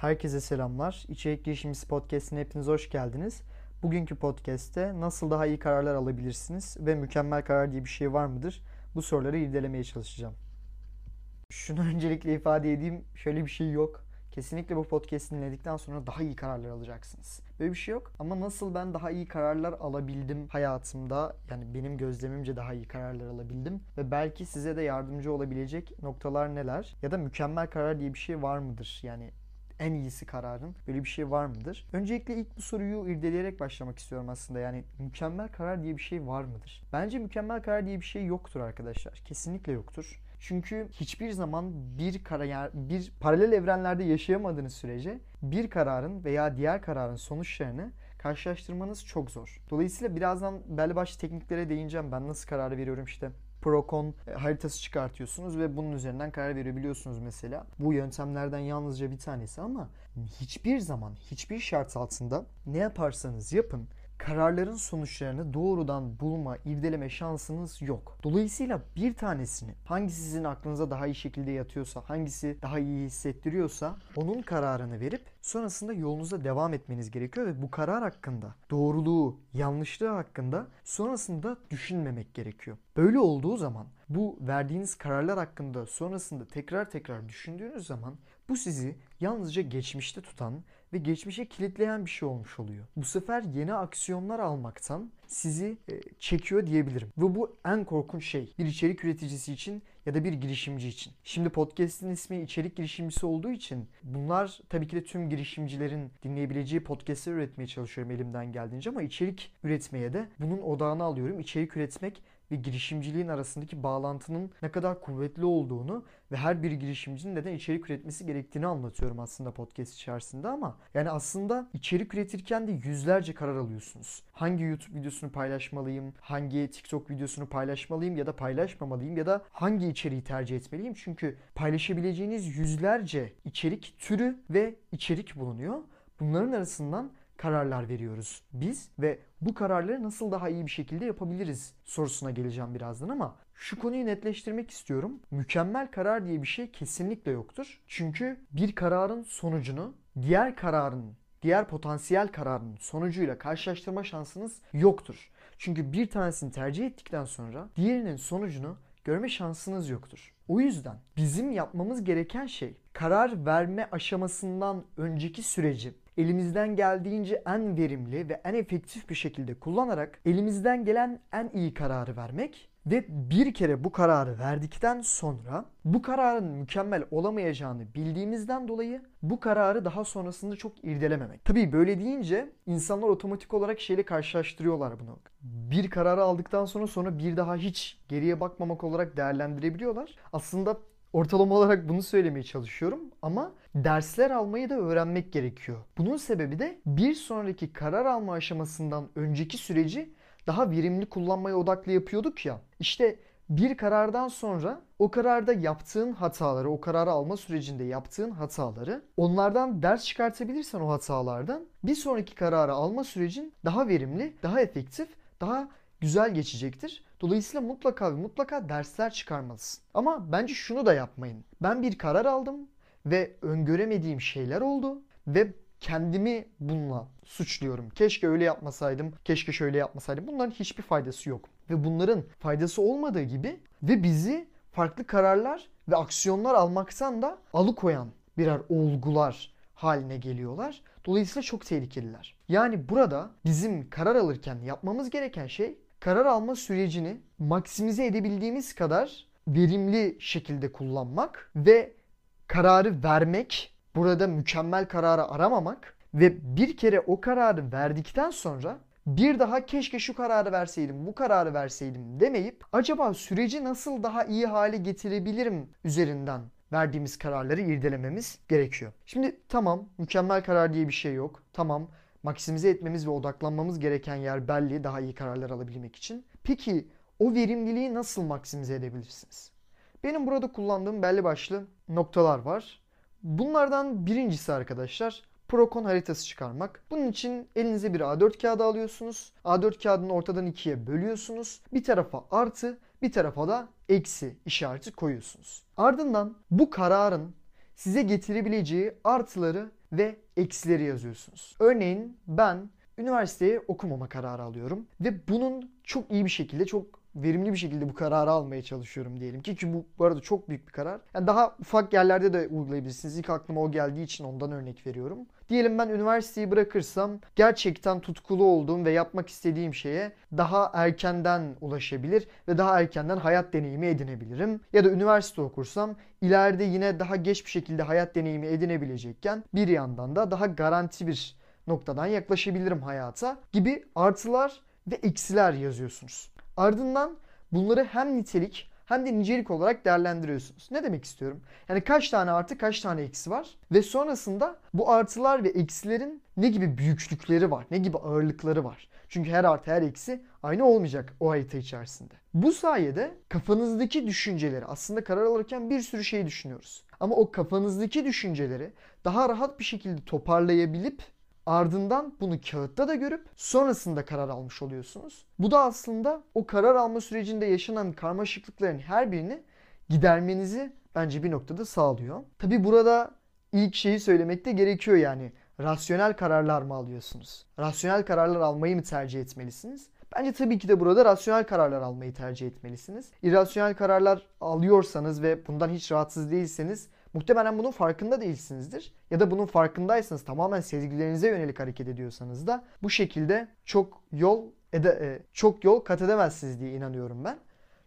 Herkese selamlar. İçerik Girişimcisi Podcast'ine hepiniz hoş geldiniz. Bugünkü podcast'te nasıl daha iyi kararlar alabilirsiniz ve mükemmel karar diye bir şey var mıdır? Bu soruları irdelemeye çalışacağım. Şunu öncelikle ifade edeyim. Şöyle bir şey yok. Kesinlikle bu podcast'i dinledikten sonra daha iyi kararlar alacaksınız. Böyle bir şey yok. Ama nasıl ben daha iyi kararlar alabildim hayatımda yani benim gözlemimce daha iyi kararlar alabildim ve belki size de yardımcı olabilecek noktalar neler ya da mükemmel karar diye bir şey var mıdır? Yani en iyisi kararın böyle bir şey var mıdır? Öncelikle ilk bu soruyu irdeleyerek başlamak istiyorum aslında. Yani mükemmel karar diye bir şey var mıdır? Bence mükemmel karar diye bir şey yoktur arkadaşlar. Kesinlikle yoktur. Çünkü hiçbir zaman bir karar, bir paralel evrenlerde yaşayamadığınız sürece bir kararın veya diğer kararın sonuçlarını karşılaştırmanız çok zor. Dolayısıyla birazdan belli başlı tekniklere değineceğim. Ben nasıl karar veriyorum işte Procon e, haritası çıkartıyorsunuz ve bunun üzerinden karar verebiliyorsunuz mesela. Bu yöntemlerden yalnızca bir tanesi ama hiçbir zaman hiçbir şart altında ne yaparsanız yapın kararların sonuçlarını doğrudan bulma, irdeleme şansınız yok. Dolayısıyla bir tanesini hangisi sizin aklınıza daha iyi şekilde yatıyorsa, hangisi daha iyi hissettiriyorsa onun kararını verip sonrasında yolunuza devam etmeniz gerekiyor ve bu karar hakkında doğruluğu, yanlışlığı hakkında sonrasında düşünmemek gerekiyor. Böyle olduğu zaman bu verdiğiniz kararlar hakkında sonrasında tekrar tekrar düşündüğünüz zaman bu sizi yalnızca geçmişte tutan ve geçmişe kilitleyen bir şey olmuş oluyor. Bu sefer yeni aksiyonlar almaktan sizi e, çekiyor diyebilirim. Ve bu en korkunç şey bir içerik üreticisi için ya da bir girişimci için. Şimdi podcast'in ismi içerik girişimcisi olduğu için bunlar tabii ki de tüm girişimcilerin dinleyebileceği podcast'ler üretmeye çalışıyorum elimden geldiğince ama içerik üretmeye de bunun odağını alıyorum. İçerik üretmek ve girişimciliğin arasındaki bağlantının ne kadar kuvvetli olduğunu ve her bir girişimcinin neden içerik üretmesi gerektiğini anlatıyorum aslında podcast içerisinde ama yani aslında içerik üretirken de yüzlerce karar alıyorsunuz. Hangi YouTube videosunu paylaşmalıyım, hangi TikTok videosunu paylaşmalıyım ya da paylaşmamalıyım ya da hangi içeriği tercih etmeliyim? Çünkü paylaşabileceğiniz yüzlerce içerik türü ve içerik bulunuyor. Bunların arasından kararlar veriyoruz biz ve bu kararları nasıl daha iyi bir şekilde yapabiliriz sorusuna geleceğim birazdan ama şu konuyu netleştirmek istiyorum. Mükemmel karar diye bir şey kesinlikle yoktur. Çünkü bir kararın sonucunu diğer kararın, diğer potansiyel kararın sonucuyla karşılaştırma şansınız yoktur. Çünkü bir tanesini tercih ettikten sonra diğerinin sonucunu görme şansınız yoktur. O yüzden bizim yapmamız gereken şey karar verme aşamasından önceki süreci elimizden geldiğince en verimli ve en efektif bir şekilde kullanarak elimizden gelen en iyi kararı vermek ve bir kere bu kararı verdikten sonra bu kararın mükemmel olamayacağını bildiğimizden dolayı bu kararı daha sonrasında çok irdelememek. Tabii böyle deyince insanlar otomatik olarak şeyle karşılaştırıyorlar bunu. Bir kararı aldıktan sonra sonra bir daha hiç geriye bakmamak olarak değerlendirebiliyorlar. Aslında ortalama olarak bunu söylemeye çalışıyorum ama dersler almayı da öğrenmek gerekiyor. Bunun sebebi de bir sonraki karar alma aşamasından önceki süreci daha verimli kullanmaya odaklı yapıyorduk ya. İşte bir karardan sonra o kararda yaptığın hataları, o kararı alma sürecinde yaptığın hataları onlardan ders çıkartabilirsen o hatalardan bir sonraki kararı alma sürecin daha verimli, daha efektif, daha güzel geçecektir. Dolayısıyla mutlaka ve mutlaka dersler çıkarmalısın. Ama bence şunu da yapmayın. Ben bir karar aldım ve öngöremediğim şeyler oldu ve kendimi bununla suçluyorum. Keşke öyle yapmasaydım, keşke şöyle yapmasaydım. Bunların hiçbir faydası yok. Ve bunların faydası olmadığı gibi ve bizi farklı kararlar ve aksiyonlar almaktan da alıkoyan birer olgular haline geliyorlar. Dolayısıyla çok tehlikeliler. Yani burada bizim karar alırken yapmamız gereken şey karar alma sürecini maksimize edebildiğimiz kadar verimli şekilde kullanmak ve kararı vermek, burada mükemmel kararı aramamak ve bir kere o kararı verdikten sonra bir daha keşke şu kararı verseydim, bu kararı verseydim demeyip acaba süreci nasıl daha iyi hale getirebilirim üzerinden verdiğimiz kararları irdelememiz gerekiyor. Şimdi tamam mükemmel karar diye bir şey yok. Tamam maksimize etmemiz ve odaklanmamız gereken yer belli daha iyi kararlar alabilmek için. Peki o verimliliği nasıl maksimize edebilirsiniz? Benim burada kullandığım belli başlı noktalar var. Bunlardan birincisi arkadaşlar Procon haritası çıkarmak. Bunun için elinize bir A4 kağıdı alıyorsunuz. A4 kağıdını ortadan ikiye bölüyorsunuz. Bir tarafa artı, bir tarafa da eksi işareti koyuyorsunuz. Ardından bu kararın size getirebileceği artıları ve eksileri yazıyorsunuz. Örneğin ben üniversiteyi okumama kararı alıyorum ve bunun çok iyi bir şekilde, çok verimli bir şekilde bu kararı almaya çalışıyorum diyelim ki. Ki bu, bu arada çok büyük bir karar. Yani daha ufak yerlerde de uygulayabilirsiniz. İlk aklıma o geldiği için ondan örnek veriyorum. Diyelim ben üniversiteyi bırakırsam gerçekten tutkulu olduğum ve yapmak istediğim şeye daha erkenden ulaşabilir ve daha erkenden hayat deneyimi edinebilirim. Ya da üniversite okursam ileride yine daha geç bir şekilde hayat deneyimi edinebilecekken bir yandan da daha garanti bir noktadan yaklaşabilirim hayata gibi artılar ve eksiler yazıyorsunuz. Ardından bunları hem nitelik hem de nicelik olarak değerlendiriyorsunuz. Ne demek istiyorum? Yani kaç tane artı kaç tane eksi var ve sonrasında bu artılar ve eksilerin ne gibi büyüklükleri var, ne gibi ağırlıkları var. Çünkü her artı her eksi aynı olmayacak o harita içerisinde. Bu sayede kafanızdaki düşünceleri aslında karar alırken bir sürü şey düşünüyoruz. Ama o kafanızdaki düşünceleri daha rahat bir şekilde toparlayabilip Ardından bunu kağıtta da görüp sonrasında karar almış oluyorsunuz. Bu da aslında o karar alma sürecinde yaşanan karmaşıklıkların her birini gidermenizi bence bir noktada sağlıyor. Tabi burada ilk şeyi söylemek de gerekiyor yani. Rasyonel kararlar mı alıyorsunuz? Rasyonel kararlar almayı mı tercih etmelisiniz? Bence tabii ki de burada rasyonel kararlar almayı tercih etmelisiniz. İrrasyonel kararlar alıyorsanız ve bundan hiç rahatsız değilseniz Muhtemelen bunun farkında değilsinizdir. Ya da bunun farkındaysanız tamamen sezgilerinize yönelik hareket ediyorsanız da bu şekilde çok yol ede, e, çok yol kat edemezsiniz diye inanıyorum ben.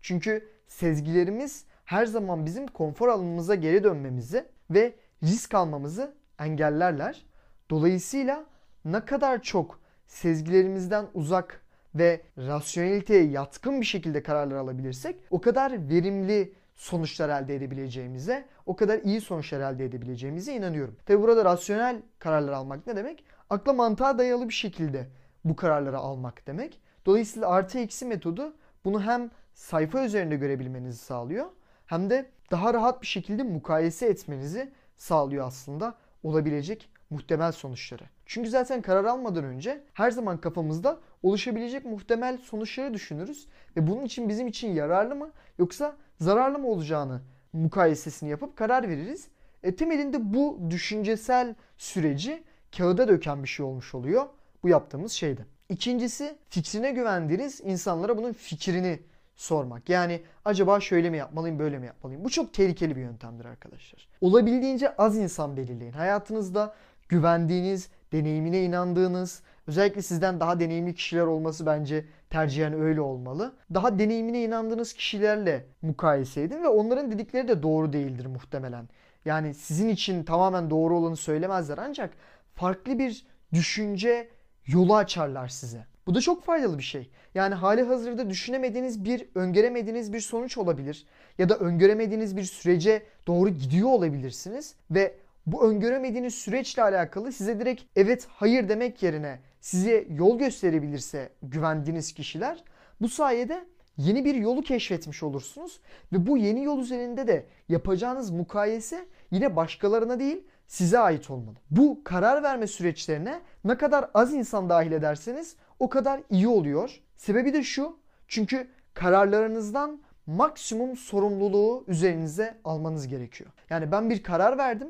Çünkü sezgilerimiz her zaman bizim konfor alanımıza geri dönmemizi ve risk almamızı engellerler. Dolayısıyla ne kadar çok sezgilerimizden uzak ve rasyoneliteye yatkın bir şekilde kararlar alabilirsek o kadar verimli sonuçlar elde edebileceğimize, o kadar iyi sonuçlar elde edebileceğimize inanıyorum. Tabi burada rasyonel kararlar almak ne demek? Akla mantığa dayalı bir şekilde bu kararları almak demek. Dolayısıyla artı eksi metodu bunu hem sayfa üzerinde görebilmenizi sağlıyor hem de daha rahat bir şekilde mukayese etmenizi sağlıyor aslında olabilecek muhtemel sonuçları. Çünkü zaten karar almadan önce her zaman kafamızda oluşabilecek muhtemel sonuçları düşünürüz ve bunun için bizim için yararlı mı yoksa zararlı mı olacağını mukayesesini yapıp karar veririz. E, temelinde bu düşüncesel süreci kağıda döken bir şey olmuş oluyor bu yaptığımız şeyde. İkincisi fikrine güvendiğiniz insanlara bunun fikrini sormak. Yani acaba şöyle mi yapmalıyım, böyle mi yapmalıyım? Bu çok tehlikeli bir yöntemdir arkadaşlar. Olabildiğince az insan belirleyin. Hayatınızda güvendiğiniz, deneyimine inandığınız, özellikle sizden daha deneyimli kişiler olması bence tercihen öyle olmalı. Daha deneyimine inandığınız kişilerle mukayese edin ve onların dedikleri de doğru değildir muhtemelen. Yani sizin için tamamen doğru olanı söylemezler ancak farklı bir düşünce yolu açarlar size. Bu da çok faydalı bir şey. Yani hali hazırda düşünemediğiniz bir, öngöremediğiniz bir sonuç olabilir. Ya da öngöremediğiniz bir sürece doğru gidiyor olabilirsiniz. Ve bu öngöremediğiniz süreçle alakalı size direkt evet hayır demek yerine size yol gösterebilirse güvendiğiniz kişiler bu sayede yeni bir yolu keşfetmiş olursunuz ve bu yeni yol üzerinde de yapacağınız mukayese yine başkalarına değil size ait olmalı. Bu karar verme süreçlerine ne kadar az insan dahil ederseniz o kadar iyi oluyor. Sebebi de şu. Çünkü kararlarınızdan maksimum sorumluluğu üzerinize almanız gerekiyor. Yani ben bir karar verdim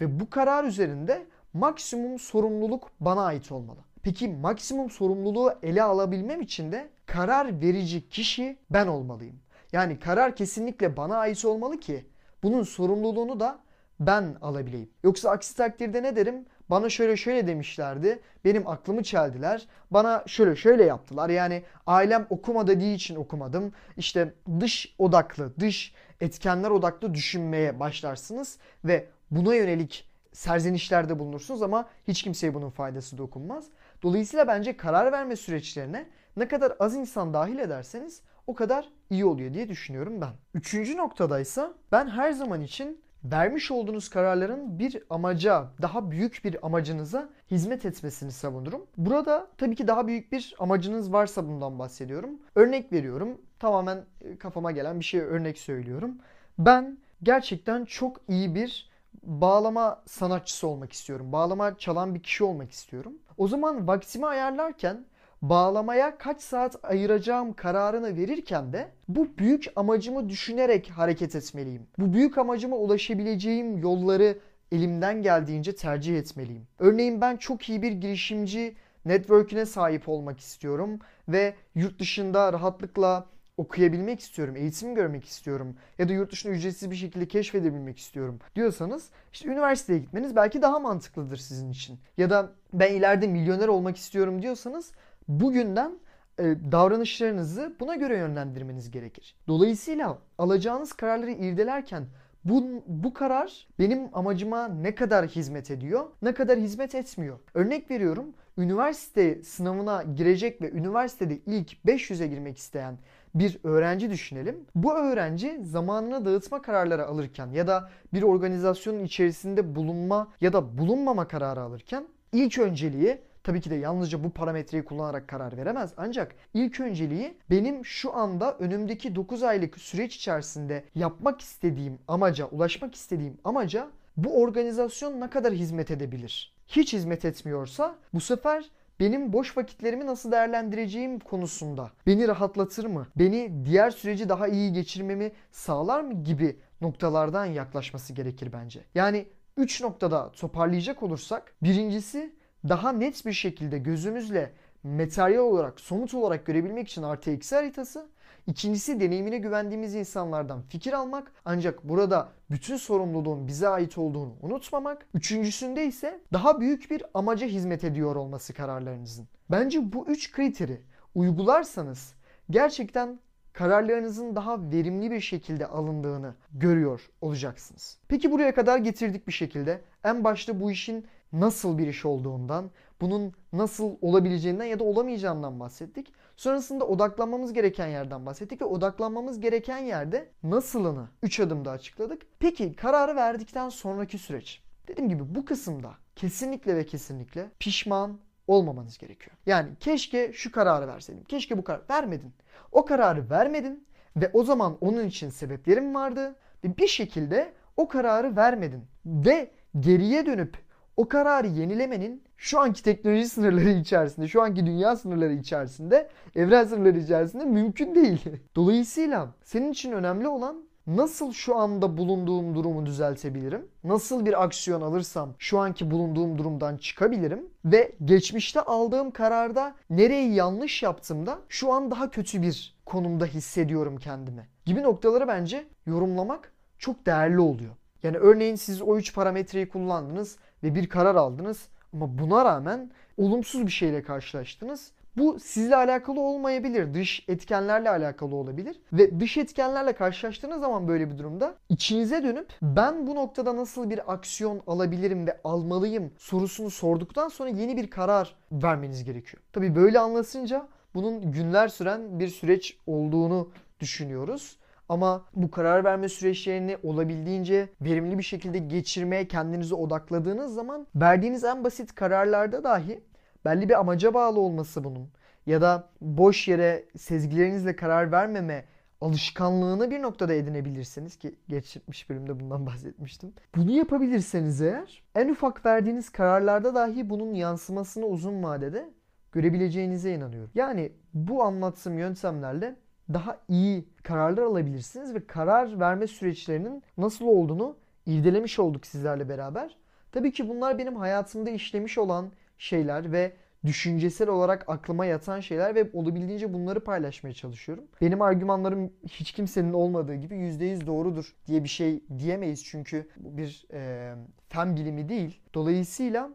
ve bu karar üzerinde maksimum sorumluluk bana ait olmalı. Peki maksimum sorumluluğu ele alabilmem için de karar verici kişi ben olmalıyım. Yani karar kesinlikle bana ait olmalı ki bunun sorumluluğunu da ben alabileyim. Yoksa aksi takdirde ne derim? Bana şöyle şöyle demişlerdi. Benim aklımı çeldiler. Bana şöyle şöyle yaptılar. Yani ailem okuma dediği için okumadım. İşte dış odaklı, dış etkenler odaklı düşünmeye başlarsınız ve buna yönelik serzenişlerde bulunursunuz ama hiç kimseye bunun faydası dokunmaz. Dolayısıyla bence karar verme süreçlerine ne kadar az insan dahil ederseniz o kadar iyi oluyor diye düşünüyorum ben. Üçüncü noktadaysa ben her zaman için vermiş olduğunuz kararların bir amaca, daha büyük bir amacınıza hizmet etmesini savunurum. Burada tabii ki daha büyük bir amacınız varsa bundan bahsediyorum. Örnek veriyorum. Tamamen kafama gelen bir şey örnek söylüyorum. Ben gerçekten çok iyi bir bağlama sanatçısı olmak istiyorum. Bağlama çalan bir kişi olmak istiyorum. O zaman vaktimi ayarlarken bağlamaya kaç saat ayıracağım kararını verirken de bu büyük amacımı düşünerek hareket etmeliyim. Bu büyük amacıma ulaşabileceğim yolları elimden geldiğince tercih etmeliyim. Örneğin ben çok iyi bir girişimci network'üne sahip olmak istiyorum ve yurt dışında rahatlıkla okuyabilmek istiyorum, eğitim görmek istiyorum ya da yurt dışında ücretsiz bir şekilde keşfedebilmek istiyorum diyorsanız işte üniversiteye gitmeniz belki daha mantıklıdır sizin için. Ya da ben ileride milyoner olmak istiyorum diyorsanız bugünden e, davranışlarınızı buna göre yönlendirmeniz gerekir. Dolayısıyla alacağınız kararları irdelerken bu, bu karar benim amacıma ne kadar hizmet ediyor, ne kadar hizmet etmiyor. Örnek veriyorum, üniversite sınavına girecek ve üniversitede ilk 500'e girmek isteyen bir öğrenci düşünelim. Bu öğrenci zamanını dağıtma kararları alırken ya da bir organizasyonun içerisinde bulunma ya da bulunmama kararı alırken ilk önceliği tabii ki de yalnızca bu parametreyi kullanarak karar veremez. Ancak ilk önceliği benim şu anda önümdeki 9 aylık süreç içerisinde yapmak istediğim amaca, ulaşmak istediğim amaca bu organizasyon ne kadar hizmet edebilir? Hiç hizmet etmiyorsa bu sefer benim boş vakitlerimi nasıl değerlendireceğim konusunda beni rahatlatır mı? Beni diğer süreci daha iyi geçirmemi sağlar mı gibi noktalardan yaklaşması gerekir bence. Yani 3 noktada toparlayacak olursak birincisi daha net bir şekilde gözümüzle materyal olarak, somut olarak görebilmek için eksi haritası. İkincisi deneyimine güvendiğimiz insanlardan fikir almak ancak burada bütün sorumluluğun bize ait olduğunu unutmamak. Üçüncüsünde ise daha büyük bir amaca hizmet ediyor olması kararlarınızın. Bence bu üç kriteri uygularsanız gerçekten kararlarınızın daha verimli bir şekilde alındığını görüyor olacaksınız. Peki buraya kadar getirdik bir şekilde. En başta bu işin nasıl bir iş olduğundan, bunun nasıl olabileceğinden ya da olamayacağından bahsettik. Sonrasında odaklanmamız gereken yerden bahsettik ve odaklanmamız gereken yerde nasılını 3 adımda açıkladık. Peki kararı verdikten sonraki süreç. Dediğim gibi bu kısımda kesinlikle ve kesinlikle pişman olmamanız gerekiyor. Yani keşke şu kararı verseydim. Keşke bu kararı vermedin. O kararı vermedin ve o zaman onun için sebeplerim vardı ve bir şekilde o kararı vermedin ve geriye dönüp o kararı yenilemenin şu anki teknoloji sınırları içerisinde, şu anki dünya sınırları içerisinde, evren sınırları içerisinde mümkün değil. Dolayısıyla senin için önemli olan nasıl şu anda bulunduğum durumu düzeltebilirim? Nasıl bir aksiyon alırsam şu anki bulunduğum durumdan çıkabilirim? Ve geçmişte aldığım kararda nereyi yanlış yaptığımda şu an daha kötü bir konumda hissediyorum kendimi. Gibi noktaları bence yorumlamak çok değerli oluyor. Yani örneğin siz o üç parametreyi kullandınız ve bir karar aldınız ama buna rağmen olumsuz bir şeyle karşılaştınız. Bu sizle alakalı olmayabilir. Dış etkenlerle alakalı olabilir. Ve dış etkenlerle karşılaştığınız zaman böyle bir durumda içinize dönüp ben bu noktada nasıl bir aksiyon alabilirim ve almalıyım sorusunu sorduktan sonra yeni bir karar vermeniz gerekiyor. Tabi böyle anlasınca bunun günler süren bir süreç olduğunu düşünüyoruz. Ama bu karar verme süreçlerini olabildiğince verimli bir şekilde geçirmeye kendinizi odakladığınız zaman verdiğiniz en basit kararlarda dahi belli bir amaca bağlı olması bunun ya da boş yere sezgilerinizle karar vermeme alışkanlığını bir noktada edinebilirsiniz ki geçmiş bölümde bundan bahsetmiştim. Bunu yapabilirseniz eğer en ufak verdiğiniz kararlarda dahi bunun yansımasını uzun vadede görebileceğinize inanıyorum. Yani bu anlattığım yöntemlerle daha iyi kararlar alabilirsiniz ve karar verme süreçlerinin nasıl olduğunu irdelemiş olduk sizlerle beraber. Tabii ki bunlar benim hayatımda işlemiş olan şeyler ve düşüncesel olarak aklıma yatan şeyler ve olabildiğince bunları paylaşmaya çalışıyorum. Benim argümanlarım hiç kimsenin olmadığı gibi %100 doğrudur diye bir şey diyemeyiz çünkü bu bir e, fen bilimi değil. Dolayısıyla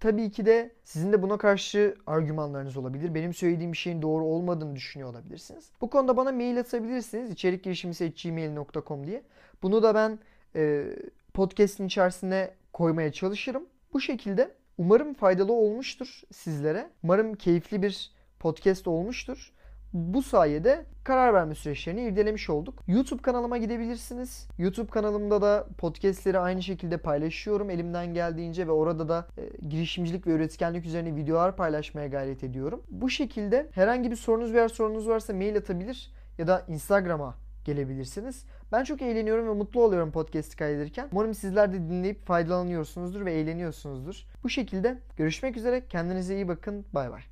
tabii ki de sizin de buna karşı argümanlarınız olabilir. Benim söylediğim bir şeyin doğru olmadığını düşünüyor olabilirsiniz. Bu konuda bana mail atabilirsiniz. İçerik girişimisi.gmail.com diye. Bunu da ben e, podcast'in içerisine koymaya çalışırım. Bu şekilde umarım faydalı olmuştur sizlere. Umarım keyifli bir podcast olmuştur. Bu sayede karar verme süreçlerini irdelemiş olduk. YouTube kanalıma gidebilirsiniz. YouTube kanalımda da podcastleri aynı şekilde paylaşıyorum elimden geldiğince ve orada da e, girişimcilik ve üretkenlik üzerine videolar paylaşmaya gayret ediyorum. Bu şekilde herhangi bir sorunuz veya sorunuz varsa mail atabilir ya da Instagram'a gelebilirsiniz. Ben çok eğleniyorum ve mutlu oluyorum podcast kaydederken. Umarım sizler de dinleyip faydalanıyorsunuzdur ve eğleniyorsunuzdur. Bu şekilde görüşmek üzere. Kendinize iyi bakın. Bay bay.